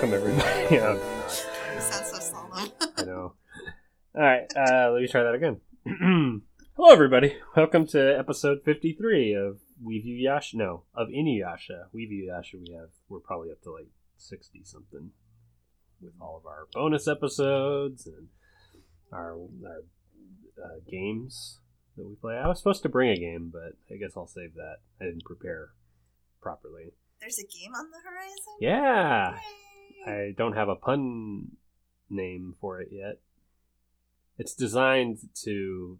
Welcome, everybody. Yeah, You sound so solemn. I know. All right, uh, let me try that again. Hello, everybody. Welcome to episode 53 of We View Yasha. No, of Inuyasha. We View Yasha. We have, we're probably up to like 60 something with all of our bonus episodes and our, our uh, games that we play. I was supposed to bring a game, but I guess I'll save that. I didn't prepare properly. There's a game on the horizon? Yeah. Yay. I don't have a pun name for it yet. It's designed to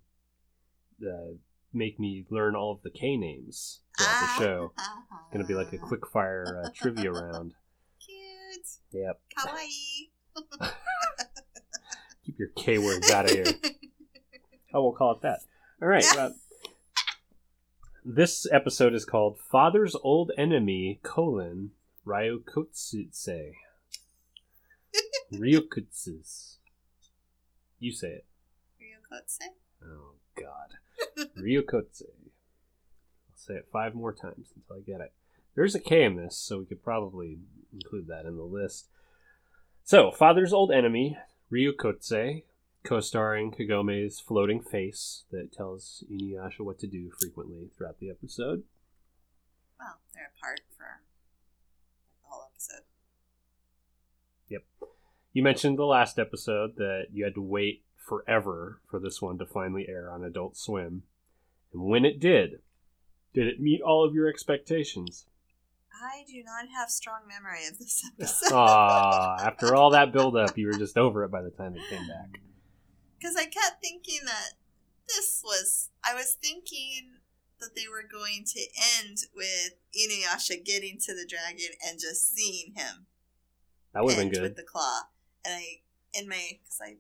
uh, make me learn all of the K names throughout Ah. the show. It's going to be like a quick fire uh, trivia round. Cute. Yep. Kawaii. Keep your K words out of here. Oh, we'll call it that. All right. This episode is called Father's Old Enemy, colon, Ryokutsuse. Ryokutsus. You say it. Ryokotse? Oh God, Ryokotse. I'll say it five more times until I get it. There's a K in this, so we could probably include that in the list. So, Father's Old Enemy, Ryokotse, co-starring Kagome's floating face that tells Inuyasha what to do frequently throughout the episode. Well, they're apart for the whole episode. You mentioned the last episode that you had to wait forever for this one to finally air on Adult Swim. And when it did, did it meet all of your expectations? I do not have strong memory of this episode. Ah, after all that build up, you were just over it by the time it came back. Because I kept thinking that this was. I was thinking that they were going to end with Inuyasha getting to the dragon and just seeing him That would have been pinned with good. the claw. And I, in my, because I,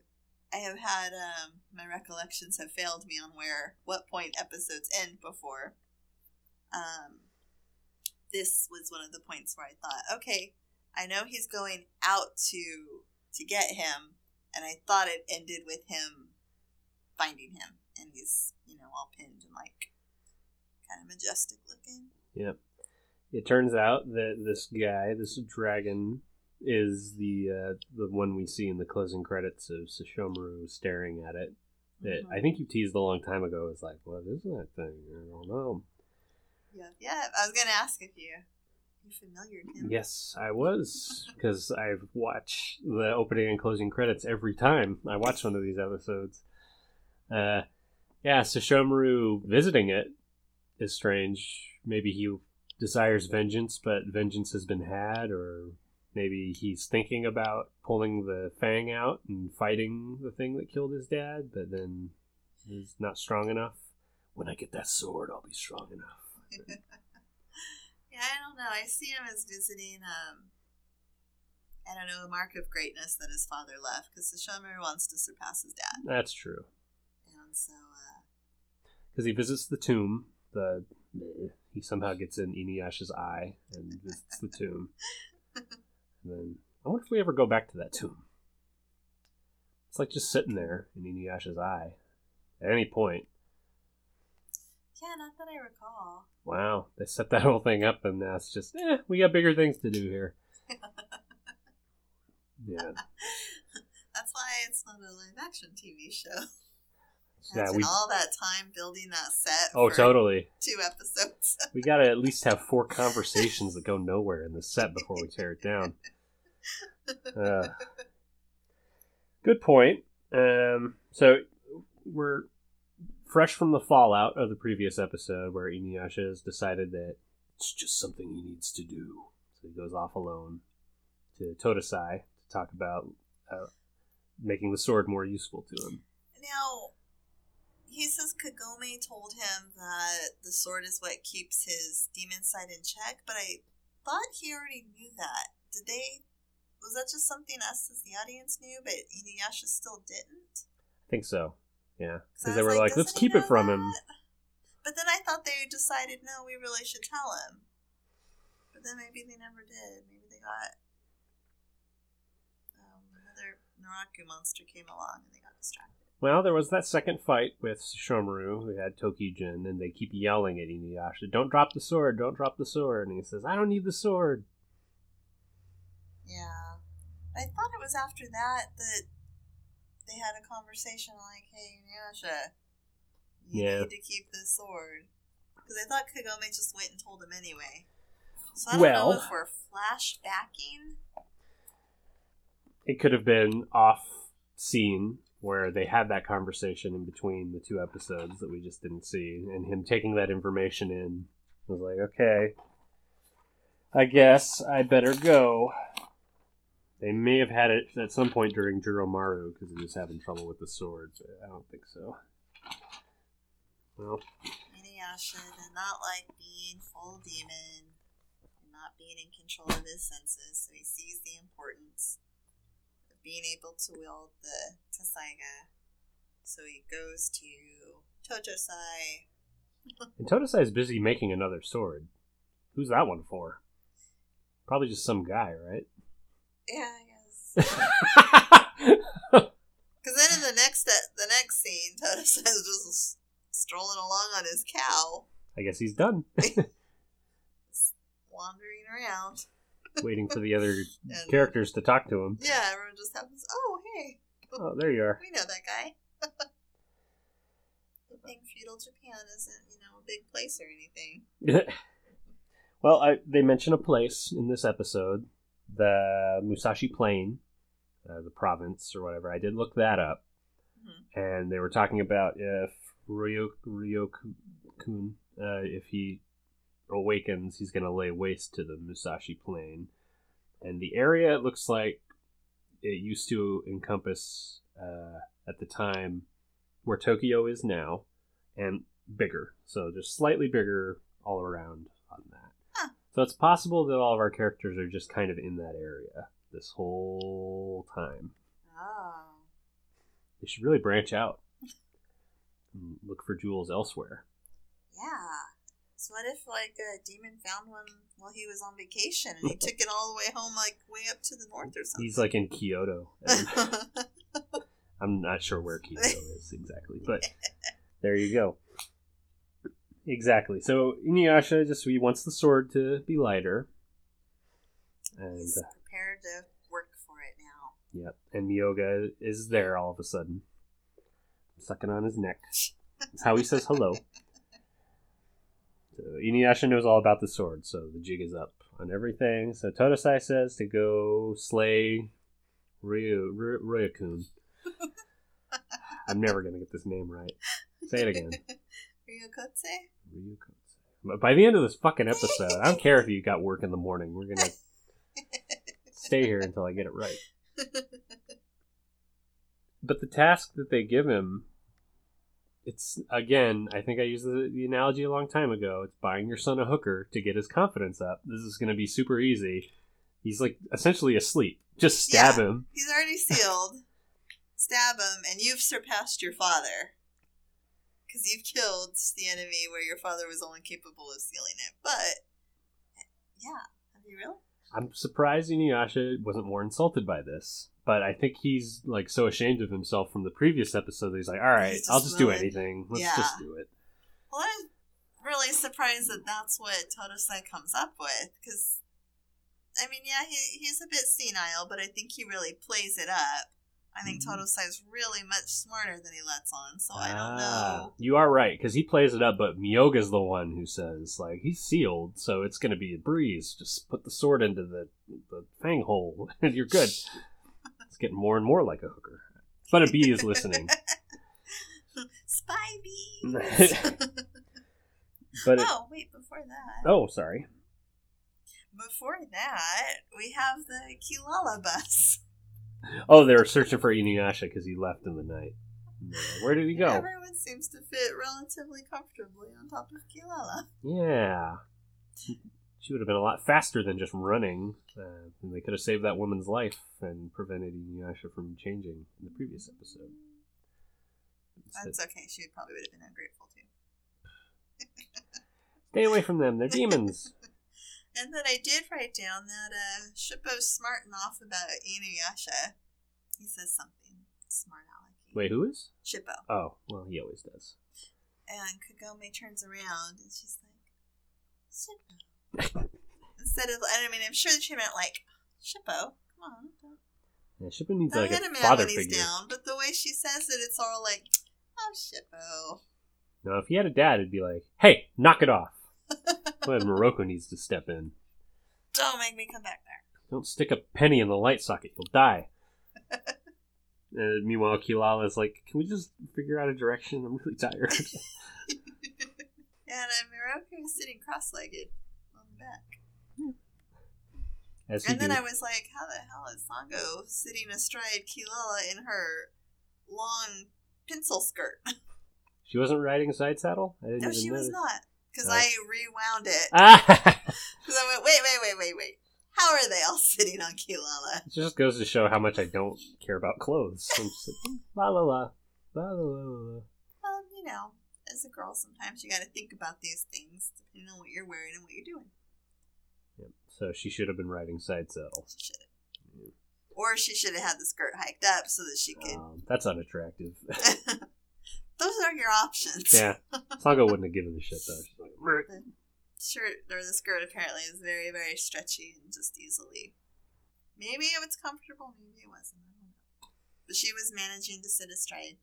I have had um, my recollections have failed me on where what point episodes end before. Um, this was one of the points where I thought, okay, I know he's going out to to get him, and I thought it ended with him finding him, and he's you know all pinned and like kind of majestic looking. Yep. It turns out that this guy, this dragon, is the uh, the one we see in the closing credits of Sesshomaru staring at it. That Mhm. I think you teased a long time ago. Is like, what is that thing? I don't know. Yeah, yeah. I was gonna ask if you you familiar with him. Yes, I was because I've watched the opening and closing credits every time I watch one of these episodes. Uh, yeah, Sesshomaru visiting it is strange. Maybe he desires vengeance, but vengeance has been had, or maybe he's thinking about pulling the fang out and fighting the thing that killed his dad, but then he's not strong enough. When I get that sword, I'll be strong enough. Yeah, I don't know. I see him as visiting, um, I don't know, a mark of greatness that his father left because Sesshomaru wants to surpass his dad. That's true. And so, uh, because he visits the tomb. The he somehow gets in Inuyasha's eye and visits the tomb. And then I wonder if we ever go back to that tomb. It's like just sitting there in Inuyasha's eye at any point. yeah, not that I recall. Wow, they set that whole thing up, and now it's just eh, we got bigger things to do here. Yeah, That's why it's not a live action TV show. Yeah, we. all that time building that set. Oh, for totally. Two episodes. We got to at least have four conversations that go nowhere in the set before we tear it down. Uh, good point. Um, so we're fresh from the fallout of the previous episode where Inuyasha has decided that it's just something he needs to do. So he goes off alone to Totosai to talk about uh, making the sword more useful to him. Now, he says Kagome told him that the sword is what keeps his demon side in check, but I thought he already knew that. Did they? Was that just something us as the audience knew, but Inuyasha still didn't? I think so. Yeah, because they were like, "Let's keep it from him." But then I thought they decided, no, we really should tell him. But then maybe they never did. Maybe they got um, another Naraku monster came along and they got distracted. Well, there was that second fight with Shomaru, who had Tokijin, and they keep yelling at Inuyasha, "Don't drop the sword! Don't drop the sword!" And he says, "I don't need the sword." Yeah. I thought it was after that that they had a conversation like, "Hey, Yasha, you Yeah. need to keep the sword." Because I thought Kagome just went and told him anyway. So I don't know if we're flashbacking. It could have been off scene where they had that conversation in between the two episodes that we just didn't see, and him taking that information in was like, okay, I guess I better go. They may have had it at some point during Juromaru because he was having trouble with the sword, but I don't think so. Well, Inuyasha did not like being full demon and not being in control of his senses, so he sees the importance being able to wield the Tessaiga. So he goes to Totosai. and Totosai is busy making another sword. Who's that one for? Probably just some guy, right? Yeah, I guess. Because then in the next the next scene, Totosai is just strolling along on his cow, I guess he's done. wandering around. Waiting for the other And- characters to talk to him. Yeah, everyone just happens. Oh, hey, Oh, there you are. we know that guy. Good thing feudal Japan isn't, you know, a big place or anything. well, I, they mention a place in this episode, the Musashi Plain, uh, the province or whatever. I did look that up, Mhm. and they were talking about if Ryo Ryokun, uh, if he awakens, he's going to lay waste to the Musashi Plain, and the area it looks like it used to encompass uh, at the time where Tokyo is now, and bigger. So just slightly bigger all around on that. Huh. So it's possible that all of our characters are just kind of in that area this whole time. Oh. They should really branch out look for jewels elsewhere. Yeah. So what if like a demon found one while he was on vacation and he took it all the way home, like way up to the north or something? He's like in Kyoto. I'm not sure where Kyoto is exactly, but there you go. Exactly. So Inuyasha just he wants the sword to be lighter, and He's uh, prepared to work for it now. Yep. And Myoga is there all of a sudden, sucking on his neck. That's how he says hello. So Inuyasha knows all about the sword, so the jig is up on everything. So Totosai says to go slay Ryu, Ry- Ryukun. I'm never going to get this name right. Say it again. Ryokotse? Ryukun. But by the end of this fucking episode, I don't care if you got work in the morning. We're going to stay here until I get it right. but the task that they give him it's again i think i used the, the analogy a long time ago it's buying your son a hooker to get his confidence up this is going to be super easy he's like essentially asleep just stab Yeah. him He's already sealed. Stab him, and you've surpassed your father. Because you've killed the enemy where your father was only capable of sealing it. But, yeah. Have you really? i'm surprised inuyasha wasn't more insulted by this but i think he's like so ashamed of himself from the previous episode that he's like all right He's i'll just just do anything let's Yeah. just do it Well, I'm really surprised that that's what Totosai comes up with. Because, I mean, yeah, he, he's a bit senile, but I think he really plays it up. I think Mhm. Totosai's really much smarter than he lets on, so I don't Ah, know. You are right because he plays it up, but Myoga's the one who says like he's sealed, so it's going to be a breeze. Just put the sword into the the fang hole, and you're good. Getting more and more like a hooker, but a bee is listening. Spy bees! But it, oh, wait, before that. oh, sorry. Before that, we have the Kilala bus. Oh, they were searching for Inuyasha because he left in the night. Where did he go? Everyone seems to fit relatively comfortably on top of Kilala. Yeah, she would have been a lot faster than just running, uh, and they could have saved that woman's life and prevented Inuyasha from changing in the previous episode. That's okay. She probably would have been ungrateful too. Stay away from them. They're demons. And then I did write down that uh, Shippo's smarting off about Inuyasha. He says something smart alecky. Wait, who is? Shippo. Oh, well, he always does. And Kagome turns around and she's like, Shippo. Instead of, I mean, I'm sure that she meant like, Shippo, come on. Yeah, Shippo needs like a father figure. down, but the way she says it, it's all like, oh, Shippo. No, if he had a dad, it'd be like, "Hey, knock it off." but Miroku needs to step in. Don't make me come back there. Don't stick a penny in the light socket; you'll die. and meanwhile, Kilala's like, "Can we just figure out a direction? I'm really tired." And uh, Miroku is sitting cross-legged on the back. And then do. I was like, how the hell is Sango sitting astride Kilala in her long pencil skirt? She wasn't riding side saddle. I didn't no, she was not. Because Oh. I rewound it. Because I went, wait, wait, wait, wait, wait. How are they all sitting on Kilala? it just goes to show how much I don't care about clothes. I'm just like, mm, la la la, la la la la. Well, um, you know, as a girl, sometimes you got to think about these things depending on what you're wearing and what you're doing. Yep. So she should have been riding side saddle. She should. Or she should have had the skirt hiked up so that she could. Um, that's unattractive. Those are your options. yeah, Sango wouldn't have given a shit though. She's like, shirt or the skirt apparently is very, very stretchy and just easily. Maybe it was comfortable, maybe it wasn't. I don't know. But she was managing to sit astride.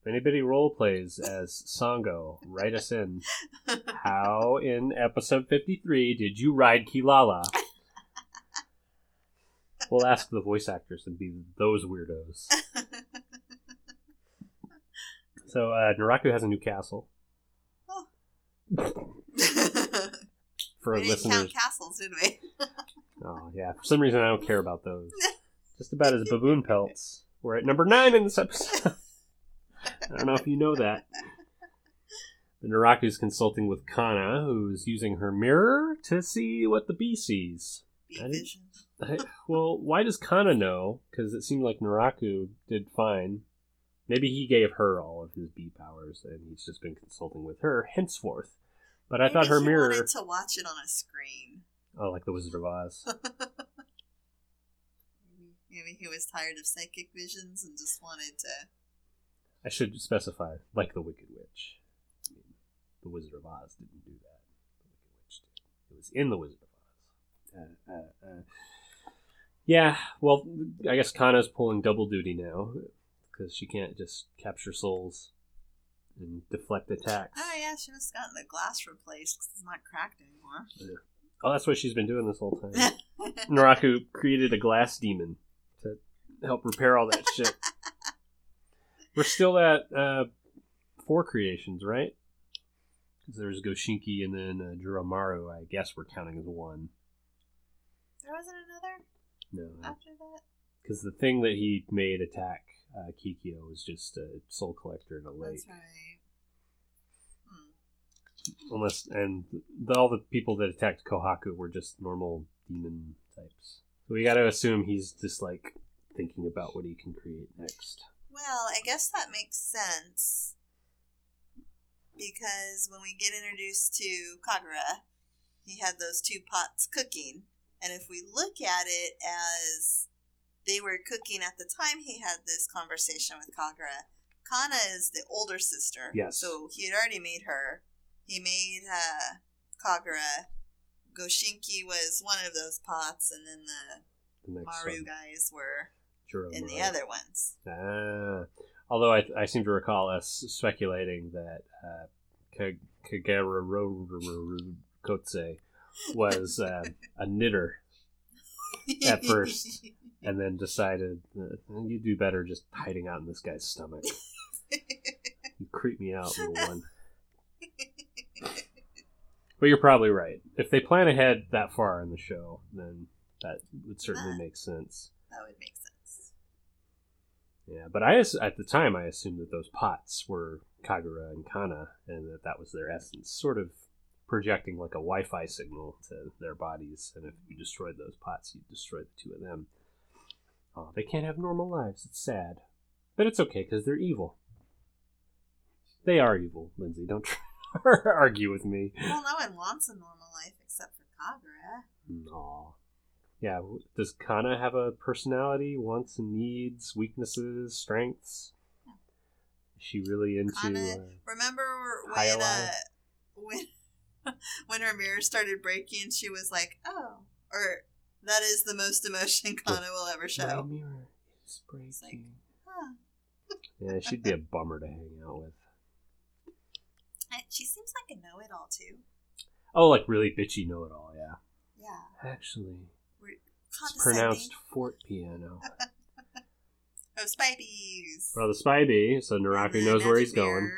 If anybody role plays as Sango, write us in. How in episode fifty-three did you ride Kilala? We'll ask the voice actors and be those weirdos. So uh, Naraku has a new castle. Oh. For we didn't listeners, count castles, did we? oh yeah, for some reason I don't care about those. Just about as baboon pelts. We're at number nine in this episode. I don't know if you know that. The Naraku's consulting with Kana, who's using her mirror to see what the bee sees. Bee I didn't-. I, well, why does Kana know? Because it seemed like Naraku did fine. Maybe he gave her all of his bee powers, and he's just been consulting with her henceforth. But I Maybe thought her he mirror, wanted to watch it on a screen. oh, like the Wizard of Oz. Maybe, maybe he was tired of psychic visions and just wanted to. I should specify, like the Wicked Witch. I mean, the Wizard of Oz didn't do that. The Wicked Witch did. It was in the Wizard of Oz. Uh, uh, uh. Yeah, well, I guess Kana's pulling double duty now because she can't just capture souls and deflect attacks. Oh yeah, she must have gotten the glass replaced because it's not cracked anymore. Yeah. Oh, that's what she's been doing this whole time. Naraku created a glass demon to help repair all that shit. We're still at uh, four creations, right? 'Cause There's Goshinki and then uh, Juromaru. I guess we're counting as one. there wasn't another No, after that. because the thing that he made attack uh, Kikyo was just a soul collector in a lake. That's right. Hmm. Unless and the, all the people that attacked Kohaku were just normal demon types. So we got to assume he's just like thinking about what he can create next. Well, I guess that makes sense because when we get introduced to Kagura, he had those two pots cooking, and if we look at it as they were cooking at the time he had this conversation with Kagura, Kana is the older sister. Yes. So he had already made her. He made uh, Kagura. Goshinki was one of those pots, and then the The Maru one, guys were Juromaru. in the other ones. Ah. Although I, I seem to recall us speculating that uh, Ka- Kagera Kotse was uh, a knitter At first. and then decided uh, you do better just hiding out in this guy's stomach. You creep me out, little one. But you're probably right. If they plan ahead that far in the show, then that would certainly Ah. make sense. that would make sense. Yeah, but I at the time I assumed that those pots were Kagura and Kana, and that that was their essence, sort of projecting like a Wi-Fi signal to their bodies. And if you destroyed those pots, you destroyed the two of them. Oh, they can't have normal lives. It's sad, but it's okay because they're evil. They are evil, Lindsay. Don't try argue with me. Well, no one wants a normal life except for Kagura. Aw. Yeah, does Kana have a personality, wants and needs, weaknesses, strengths? Is she really into. Kana- uh, Remember when uh, when when her mirror started breaking, she was like, "Oh," or That is the most emotion Kana will ever My show. mirror is breaking. like- Huh. Yeah, she'd be a bummer to hang out with. And She seems like a know-it-all too. Oh, like really bitchy know it all, yeah. Yeah. Actually, it's pronounced fort piano. Oh, Spidey's. Well, the spy bee, so Naraku knows where he's going.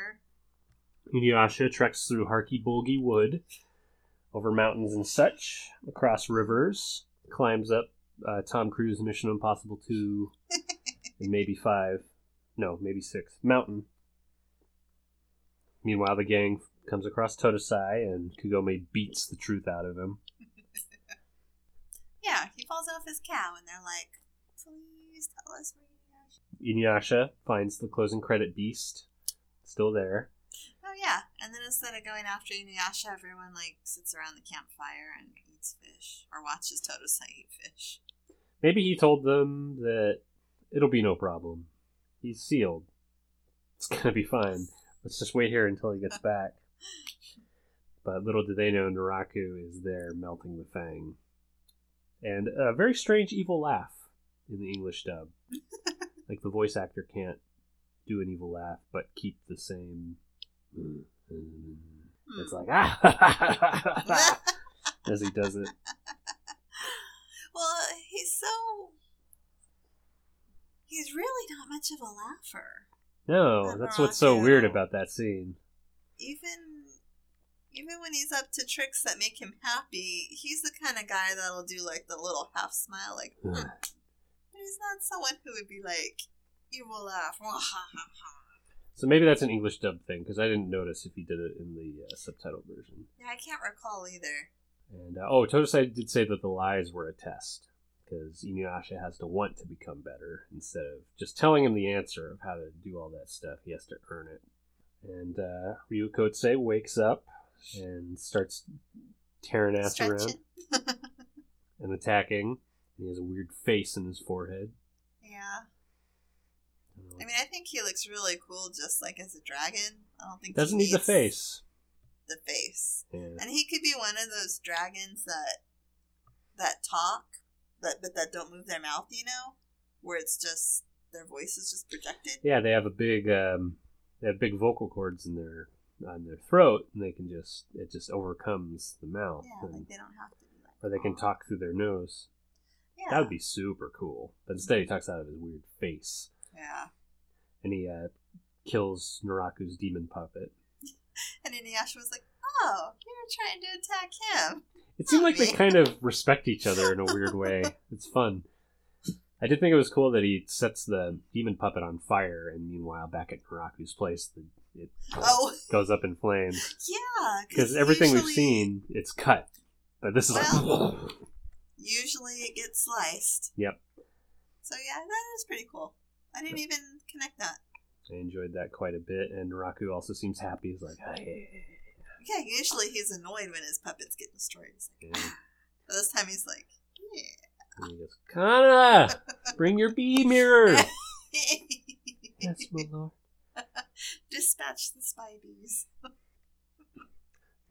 Inuyasha treks through Harky Bulgy Wood, over mountains and such, across rivers, climbs up uh, Tom Cruise Mission Impossible 2, and maybe 5, no, maybe 6, mountain. Meanwhile, the gang comes across Totosai, and Kagome beats the truth out of him. Falls off his cow, and they're like, "Please tell us where are." Inuyasha finds the closing credit beast, still there. Oh yeah, and then instead of going after Inuyasha, everyone like sits around the campfire and eats fish or watches Totosai eat fish. Maybe he told them that it'll be no problem. He's sealed. It's gonna be fine. Let's just wait here until he gets back. But little did they know Naraku is there melting the fang. And a very strange evil laugh in the English dub. like the voice actor can't do an evil laugh but keep the same it's Hmm. like ah as he does it. well, he's so. He's really not much of a laugher. No, that's what's so weird about that scene. Even even when he's up to tricks that make him happy, he's the kind of guy that'll do like the little half smile, like. Hmm. But he's not someone who would be like, you will laugh. So maybe that's an English dub thing because I didn't notice if he did it in the uh, subtitle version. yeah, I can't recall either. And uh, oh, Totosai did say that the lies were a test because Inuyasha has to want to become better instead of just telling him the answer of how to do all that stuff. He has to earn it. And uh, wakes up and starts tearing ass around and attacking. And he has a weird face in his forehead. yeah. I don't know. I mean, I think he looks really cool just like as a dragon. I don't think Doesn't he need the face. The face. Yeah. And he could be one of those dragons that that talk, that but that don't move their mouth. You know, where it's just their voice is just projected. Yeah, they have a big um, they have big vocal cords in their on their throat, and they can just it just overcomes the mouth, Yeah, and, like they don't have to be like. or they can talk through their nose. Yeah. That would be super cool. But instead, he talks out of his weird face, Yeah. and he uh, kills Naraku's demon puppet. And Inuyasha was like, "Oh, you're trying to attack him." It seemed like they kind of respect each other in a weird way. It's fun. I did think it was cool that he sets the demon puppet on fire, and meanwhile, back at Naraku's place, the, it Oh, goes up in flames. yeah. Because everything we've seen, it's cut. But this is like. Usually it gets sliced. Yep. So yeah, that is pretty cool. I didn't even connect that. I enjoyed that quite a bit, and Naraku also seems happy. He's like, hey. Yeah, usually he's annoyed when his puppets get destroyed. He's like, Yeah. Ah. but this time he's like, And he goes, Kana, bring your bee mirror. yes, my lord. Dispatch the spy bees.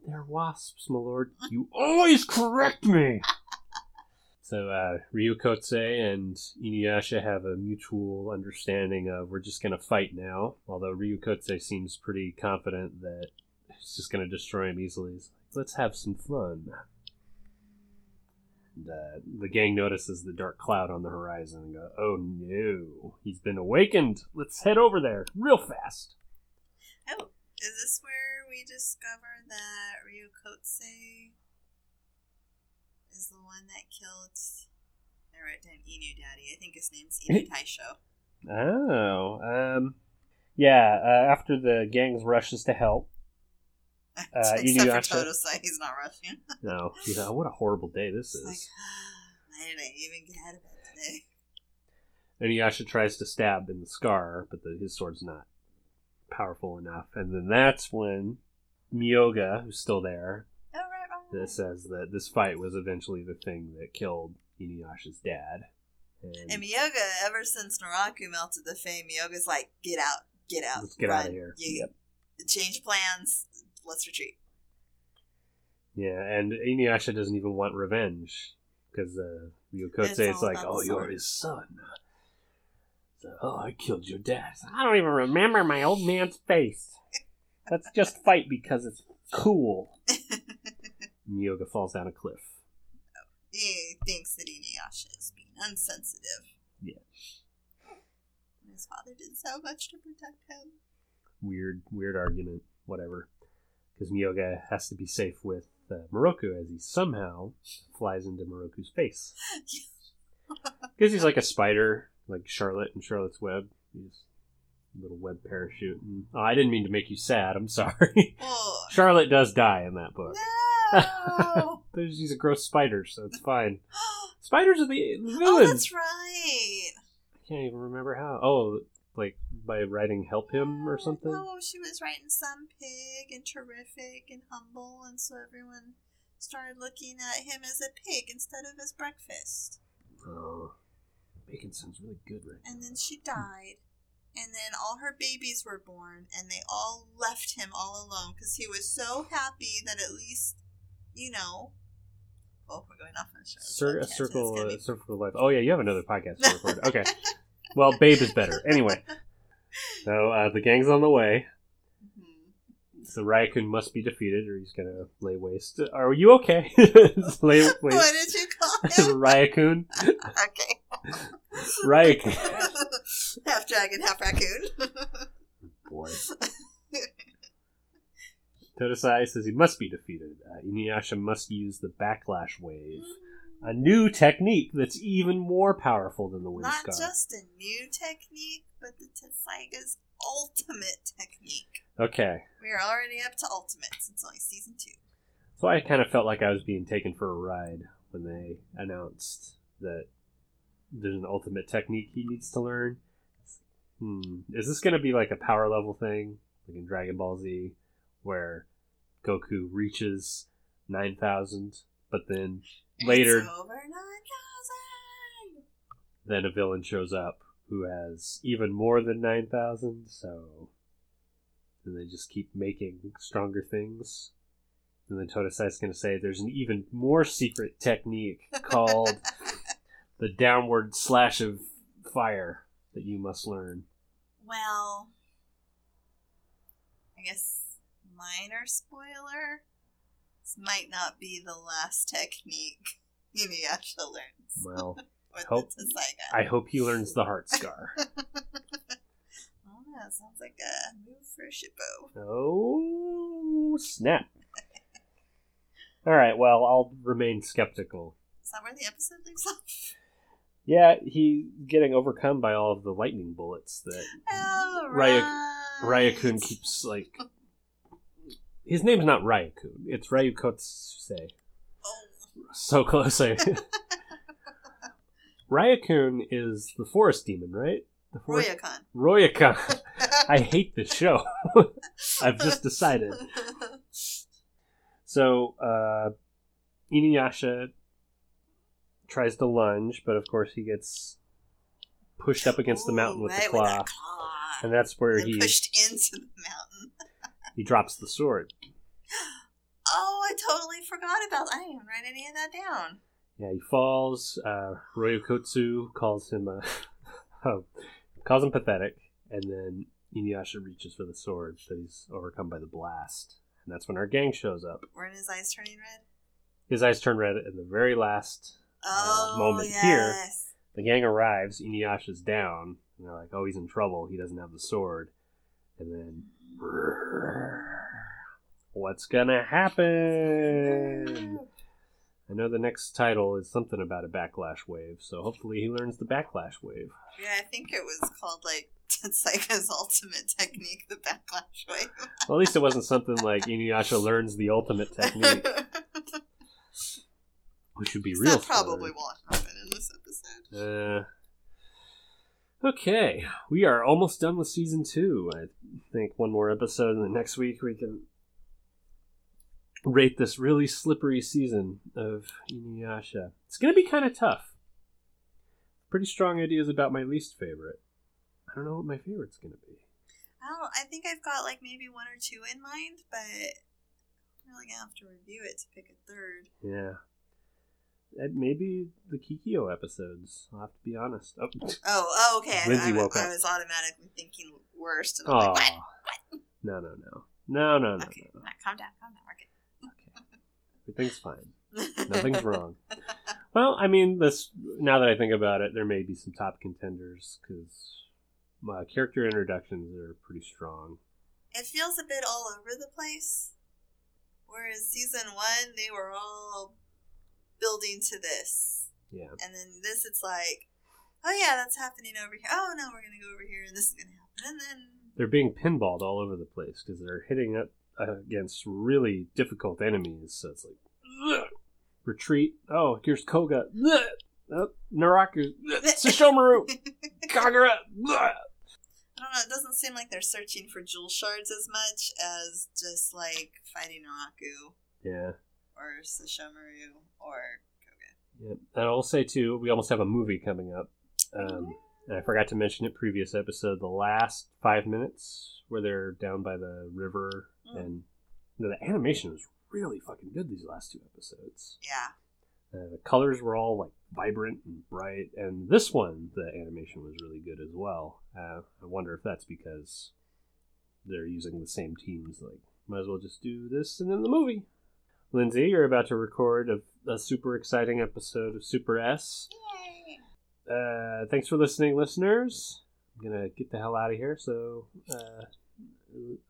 They're wasps, my lord. You always correct me. So uh, Ryukotse and Inuyasha have a mutual understanding of we're just going to fight now. Although Ryukotse seems pretty confident that he's just going to destroy him easily. He's like, Let's have some fun. And, uh, the gang notices the dark cloud on the horizon and go, "Oh no, he's been awakened. Let's head over there real fast." Oh, is this where we discover that Ryukotse is the one that killed? I wrote down Inu Daddy. I think his name's Inu Taisho. Oh, um, yeah. Uh, after the gang rushes to help, Uh, Except for Inuyasha. Totosai, he's not rushing. no, he's like, what a horrible day this like, is. did I even get out of bed today? And Inuyasha tries to stab in the scar, but the, his sword's not powerful enough. And then that's when Myoga, who's still there, Oh, right, right, right. that says that this fight was eventually the thing that killed Inuyasha's dad. And, And Myoga, ever since Naraku melted the Fame, Myoga's like, get out, get out. let's get run. out of here. You, Yep. Change plans, let's retreat. Yeah, and Inuyasha doesn't even want revenge because uh, It's Ryukotse is like, "Oh, you're his son." So, oh, I killed your dad. I don't even remember my old man's face. Let's just fight because it's cool. Myoga falls down a cliff. he thinks that Inuyasha is being unsensitive. Yeah. His father did so much to protect him. Weird, weird argument. Whatever. Because Myoga has to be safe with uh, Miroku as he somehow flies into Miroku's face. Because he's like a spider, like Charlotte and Charlotte's Web. He's a little web parachute. And, oh, I didn't mean to make you sad. I'm sorry. Oh, Charlotte does die in that book. no! But she's a gross spider, so it's fine. Spiders are the, the oh, that's right. I can't even remember how. Oh, like by writing help him or something. No, she was writing some pig and terrific and humble, and so everyone started looking at him as a pig instead of as breakfast. Oh, bacon sounds really good right now. And then she died, and then all her babies were born, and they all left him all alone because he was so happy that at least, you know. Oh, we're going off on a show. Cir- a circle, uh, circle of life. Oh yeah, you have another podcast to record. Okay. Well, Babe is better. Anyway, so uh, the gang's on the way. Mhm. So Ryakun must be defeated, or he's gonna lay waste. Are you okay? lay What did you call him? Ryakun. okay. Ryakun. half dragon, half raccoon. Boy. Totosai says he must be defeated. Uh, Inuyasha must use the backlash wave, a new technique that's even more powerful than the wind Not scar. just a new technique, but the Tessaiga's ultimate technique. Okay, We are already up to ultimate since only season two. so I kind of felt like I was being taken for a ride when they announced that there's an ultimate technique he needs to learn. Hmm, is this going to be like a power level thing, like in Dragon Ball Z, where Goku reaches nine thousand, but then later then a villain shows up who has even more than 9,000, so. And they just keep making stronger things. And then Totosai's going to say there's an even more secret technique called the downward slash of fire that you must learn. Well, I guess minor spoiler. This might not be the last technique Inuyasha learns Well, hope- I hope he learns the heart scar. Oh, that sounds like a move for Shippo. Oh, snap. Alright, well, I'll remain skeptical. Is that where the episode leaves off? Yeah, he's getting overcome by all of the lightning bullets that Oh, right. Ryakun keeps like. His name's not Ryakun. It's Ryukotse. Oh. So close. I... Ryakun is the forest demon, right? The forest... Royakan. I hate this show. I've just decided. So, uh, Inuyasha tries to lunge, but of course he gets pushed up against the mountain with right, the claw, that claw. and that's where And he pushed into the mountain. He drops the sword. Oh, I totally forgot about that. I didn't even write any of that down. Yeah, he falls. Uh, Royokotsu calls him uh, oh, calls him pathetic, and then Inuyasha reaches for the sword, but he's overcome by the blast, and that's when our gang shows up. Weren't his eyes turning red? His eyes turn red in the very last. Oh, moment yes. here. The gang arrives. Inuyasha's down, and they're like, "Oh, he's in trouble. He doesn't have the sword." And then, what's gonna happen? I know the next title is something about a backlash wave, so hopefully he learns the backlash wave. Yeah, I think it was called like Tensaiga's ultimate technique, the backlash wave. Well, at least it wasn't something like Inuyasha learns the ultimate technique, which would be real. that probably won't happen in this episode. Uh, okay, we are almost done with season two. I think one more episode, and then next week we can rate this really slippery season of Inuyasha. It's going to be kind of tough. Pretty strong ideas about my least favorite. I don't know what my favorite's going to be. I don't. I think I've got like maybe one or two in mind, but I'm really gonna have to review it to pick a third. Yeah. Uh, Maybe the Kikyo episodes. I'll have to be honest. Oh, Oh, oh okay. I- Lindsay I, woke I up. was automatically thinking worst. And I'm like, what? Aw. no, no, no, no, no, no, Okay, no. Matt, calm down, calm down. Everything's fine. We're good. Nothing's wrong. Well, I mean, this. Now that I think about it, there may be some top contenders because my character introductions are pretty strong. It feels a bit all over the place. Whereas season one, they were all building to this. Yeah, And then this, it's like, oh yeah, that's happening over here. Oh no, we're going to go over here and this is going to happen. And then, they're being pinballed all over the place because they're hitting up against really difficult enemies. So it's like "Ugh." retreat. Oh, here's Koga. Ugh. Oh, Naraku. Sesshomaru. Kagura. Ugh. I don't know, it doesn't seem like they're searching for jewel shards as much as just like fighting Naraku Yeah. Or Sesshomaru or Koga. Yeah, and I'll say too, we almost have a movie coming up. Um, and I forgot to mention it previous episode. The last five minutes where they're down by the river, Mm. and you know, the animation was really fucking good these last two episodes. Yeah. Uh, the colors were all like vibrant and bright, and this one, the animation was really good as well. Uh, I wonder if that's because they're using the same teams. Like, might as well just do this and then the movie. Lindsay, you're about to record a, a super exciting episode of Super S. Yay! Uh, thanks for listening, listeners. I'm gonna get the hell out of here so uh,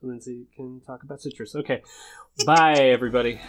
Lindsay can talk about citrus. Okay, bye, everybody.